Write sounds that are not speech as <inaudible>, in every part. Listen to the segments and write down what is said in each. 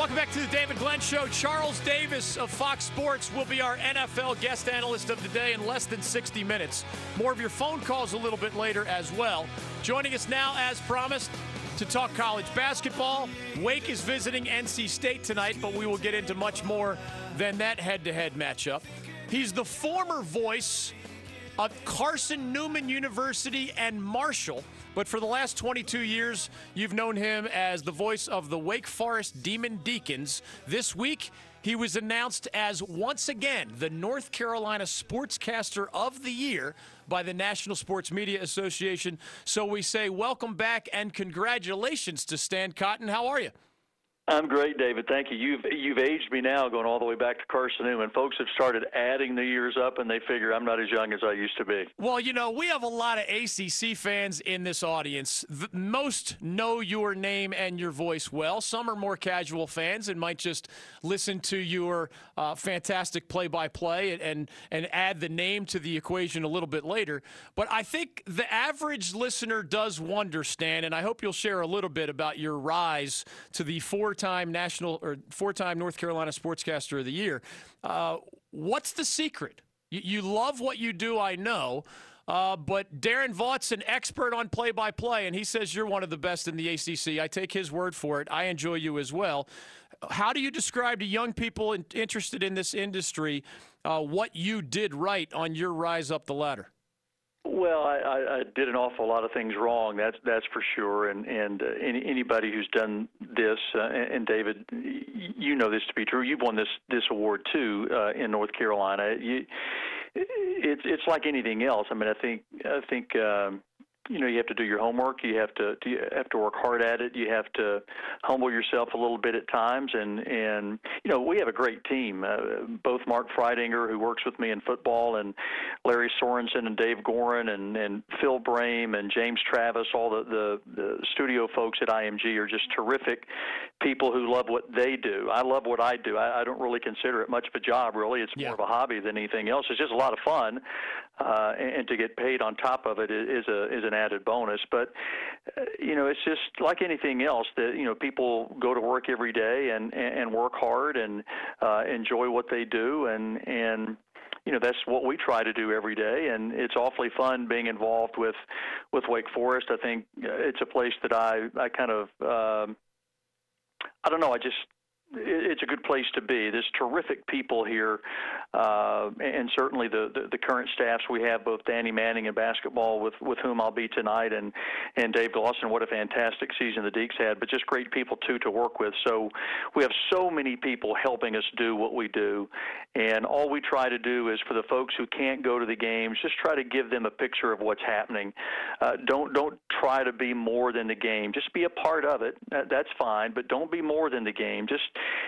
Welcome back to the David Glenn Show. Charles Davis of Fox Sports will be our NFL guest analyst of the day in less than 60 minutes. More of your phone calls a little bit later as well. Joining us now, as promised, to talk college basketball. Wake is visiting NC State tonight, but we will get into much more than that head to head matchup. He's the former voice of Carson Newman University and Marshall. But for the last 22 years, you've known him as the voice of the Wake Forest Demon Deacons. This week, he was announced as once again the North Carolina Sportscaster of the Year by the National Sports Media Association. So we say welcome back and congratulations to Stan Cotten. How are you? I'm great, David. Thank you. You've you've aged me now, going all the way back to Carson Newman. Folks have started adding the years up, and they figure I'm not as young as I used to be. Well, you know, we have a lot of ACC fans in this audience. Most know your name and your voice well. Some are more casual fans and might just listen to your uh, fantastic play-by-play and and add the name to the equation a little bit later. But I think the average listener does wonder, and I hope you'll share a little bit about your rise to the four four-time national or four-time North Carolina Sportscaster of the Year. Uh, what's the secret? You, you, love what you do, I know. Uh, but Darren Vaught's an expert on play-by-play, and he says you're one of the best in the ACC. I take his word for it. I enjoy you as well. How do you describe to young people in, interested in this industry uh, what you did right on your rise up the ladder? Well, I, I, did an awful lot of things wrong. That's that's for sure. And and uh, any, anybody who's done this, uh, and, and David, you know this to be true. You've won this this award too uh, in North Carolina. You, it's it's like anything else. I mean, I think I think. Um, you know you have to do your homework you have to you have to work hard at it you have to humble yourself a little bit at times and and you know we have a great team. Uh, both Mark Freidinger who works with me in football and Larry Sorensen and Dave Gorin and and Phil Brame and James Travis all the the, the studio folks at IMG are just terrific people who love what they do. I love what I do. I, I don't really consider it much of a job really. It's more of a hobby than anything else. It's just a lot of fun uh, and, and to get paid on top of it is a is an added bonus. But uh, you know, it's just like anything else that you know people go to work every day and and work hard and uh, enjoy what they do. And and you know that's what we try to do every day. And it's awfully fun being involved with with Wake Forest. I think it's a place that I I kind of um I don't know. I just it's a good place to be. There's terrific people here, uh, and certainly the, the, the current staffs we have, both Danny Manning in basketball, with with whom I'll be tonight, and and Dave Clawson. What a fantastic season the Deacs had, but just great people too to work with. So we have so many people helping us do what we do, and all we try to do is for the folks who can't go to the games, just try to give them a picture of what's happening. Uh, don't don't try to be more than the game. Just be a part of it. That's fine, but don't be more than the game. Just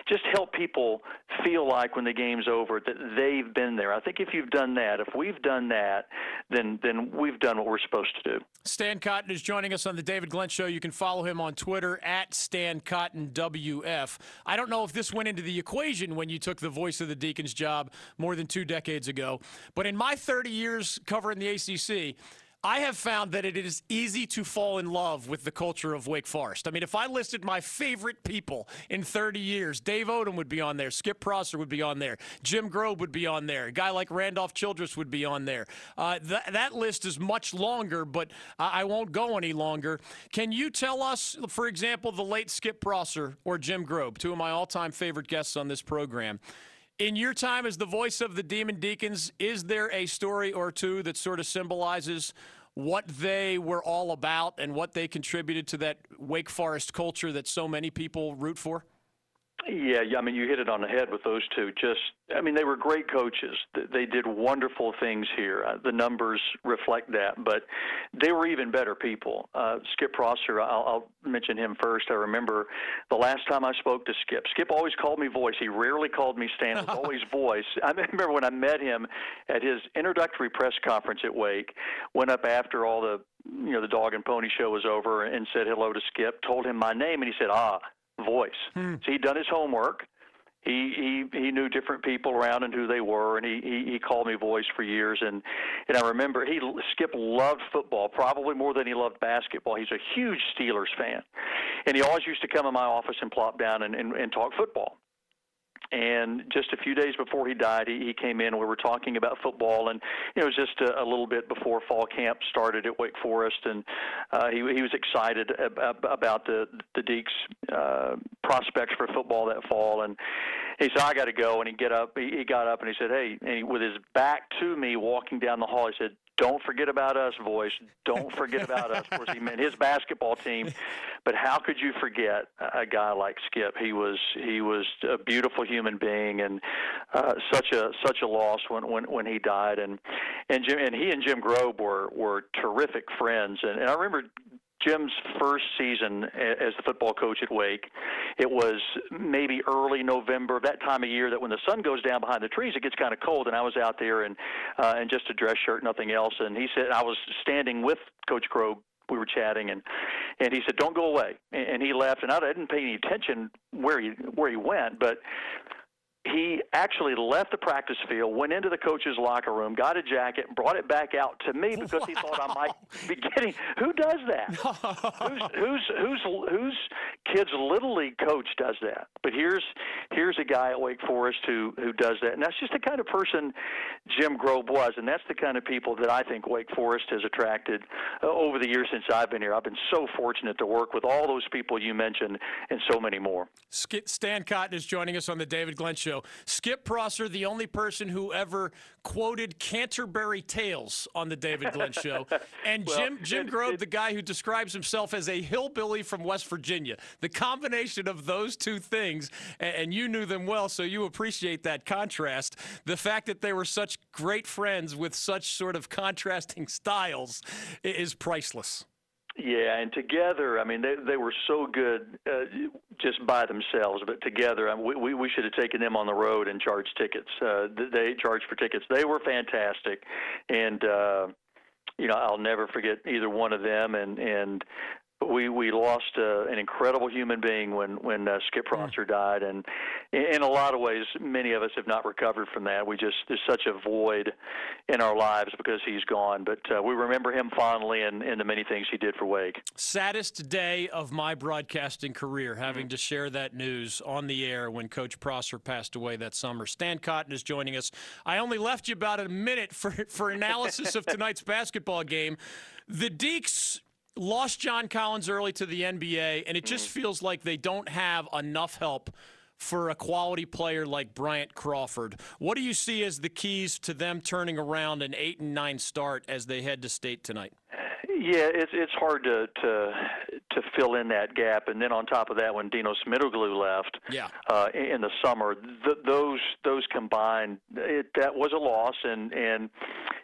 just help people feel like when the game's over that they've been there. I think if you've done that, if we've done that, then then we've done what we're supposed to do. Stan Cotten is joining us on the David Glenn Show. You can follow him on Twitter at Stan Cotten WF. I don't know if this went into the equation when you took the voice of the Deacons job more than two decades ago, but in my 30 years covering the ACC, I have found that it is easy to fall in love with the culture of Wake Forest. I mean, if I listed my favorite people in 30 years, Dave Odom would be on there, Skip Prosser would be on there, Jim Grobe would be on there, a guy like Randolph Childress would be on there. Uh, th- that list is much longer, but I-, I won't go any longer. Can you tell us, for example, the late Skip Prosser or Jim Grobe, two of my all time favorite guests on this program? In your time as the voice of the Demon Deacons, is there a story or two that sort of symbolizes what they were all about and what they contributed to that Wake Forest culture that so many people root for? Yeah, yeah. I mean, you hit it on the head with those two. Just, I mean, they were great coaches. They did wonderful things here. Uh, the numbers reflect that, but they were even better people. Uh, Skip Prosser, I'll, I'll mention him first. I remember the last time I spoke to Skip. Skip always called me voice. He rarely called me Stan. It was <laughs> always voice. I remember when I met him at his introductory press conference at Wake. Went up after all the, you know, the dog and pony show was over and said hello to Skip. Told him my name, and he said, "Ah." Voice. Hmm. So he'd done his homework, he he he knew different people around and who they were, and he he, he called me voice for years. And and I remember he Skip loved football probably more than he loved basketball. He's a huge Steelers fan, and he always used to come in my office and plop down and and, and talk football. And just a few days before he died, he, he came in. We were talking about football, and it was just a, a little bit before fall camp started at Wake Forest, and uh, he he was excited ab- about the the Deacs uh, prospects for football that fall, and he said, "I got to go." And he get up. He, he got up and he said, "Hey," and he, with his back to me, walking down the hall, he said, don't forget about us, voice. Don't forget about us. Of course, he meant his basketball team, but how could you forget a guy like Skip? He was he was a beautiful human being, and uh, such a such a loss when when when he died. And and Jim and he and Jim Grobe were were terrific friends. And, and I remember Jim's first season as the football coach at Wake. It was maybe early November, that time of year that when the sun goes down behind the trees, it gets kind of cold. And I was out there and uh, in just a dress shirt, nothing else. And he said I was standing with Coach Grobe we were chatting and and he said don't go away. And he left and I didn't pay any attention where he where he went but he actually left the practice field, went into the coach's locker room, got a jacket, and brought it back out to me because wow. he thought I might be getting. <laughs> Who does that? <laughs> who's, who's who's who's kid's little league coach does that? But here's here's a guy at Wake Forest who who does that, and that's just the kind of person Jim Grobe was, and that's the kind of people that I think Wake Forest has attracted uh, over the years since I've been here. I've been so fortunate to work with all those people you mentioned and so many more. Stan Cotten is joining us on the David Glenn Show show. Skip Prosser, the only person who ever quoted Canterbury Tales on the David Glenn show, <laughs> and well, Jim Jim Grobe, the guy who describes himself as a hillbilly from West Virginia. The combination of those two things, and you knew them well, so you appreciate that contrast. The fact that they were such great friends with such sort of contrasting styles is priceless. Yeah, and together, I mean, they they were so good uh, just by themselves, but together, I mean, we we should have taken them on the road and charged tickets. Uh, they charged for tickets. They were fantastic, and uh, you know, I'll never forget either one of them. And and we we lost uh, an incredible human being when when uh, Skip. Prosser died, and in a lot of ways, many of us have not recovered from that. We just there's such a void in our lives because he's gone, but uh, we remember him fondly and, and the many things he did for Wake. Saddest day of my broadcasting career, having mm-hmm. to share that news on the air when Coach Prosser passed away that summer. Stan Cotten is joining us. I only left you about a minute for for analysis of <laughs> tonight's basketball game. The Deacs lost John Collins early to the NBA, and it just mm-hmm. feels like they don't have enough help for a quality player like Bryant Crawford. What do you see as the keys to them turning around an eight and nine start as they head to state tonight? Yeah, it's it's hard to to to fill in that gap, and then on top of that, when Dinos Mitoglou left, yeah. uh, in the summer, th- those those combined, it, that was a loss, and and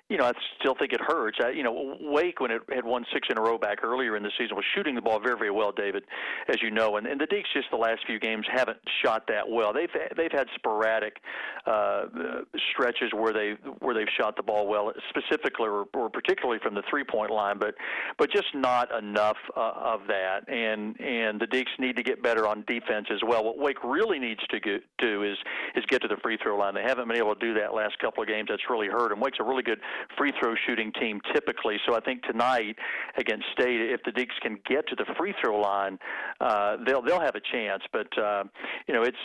you know, I still think it hurts. I, you know, Wake, when it had won six in a row back earlier in the season, was shooting the ball very, very well, David, as you know. And, and the Deacs just the last few games haven't shot that well. They've they've had sporadic uh, stretches where they where they've shot the ball well, specifically or, or particularly from the three point line, but but just not enough uh, of that. And and the Deacs need to get better on defense as well. What Wake really needs to get, do is is get to the free throw line. They haven't been able to do that last couple of games. That's really hurt them. Wake's a really good free throw shooting team typically. So I think tonight against State, if the Deacs can get to the free throw line, uh, they'll they'll have a chance. But uh, you know, it's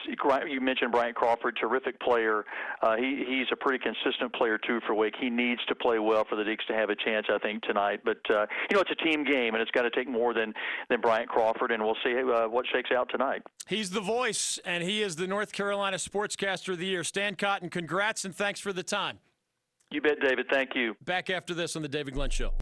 you mentioned Bryant Crawford, terrific player. Uh, he he's a pretty consistent player too for Wake. He needs to play well for the Deacs to have a chance, I think, tonight. But uh, you know, it's a team game, and it's got to take more than than Bryant Crawford, and we'll see uh, what shakes out tonight. He's the voice, and he is the North Carolina Sportscaster of the Year. Stan Cotten, congrats and thanks for the time. You bet, David. Thank you. Back after this on the David Glenn Show.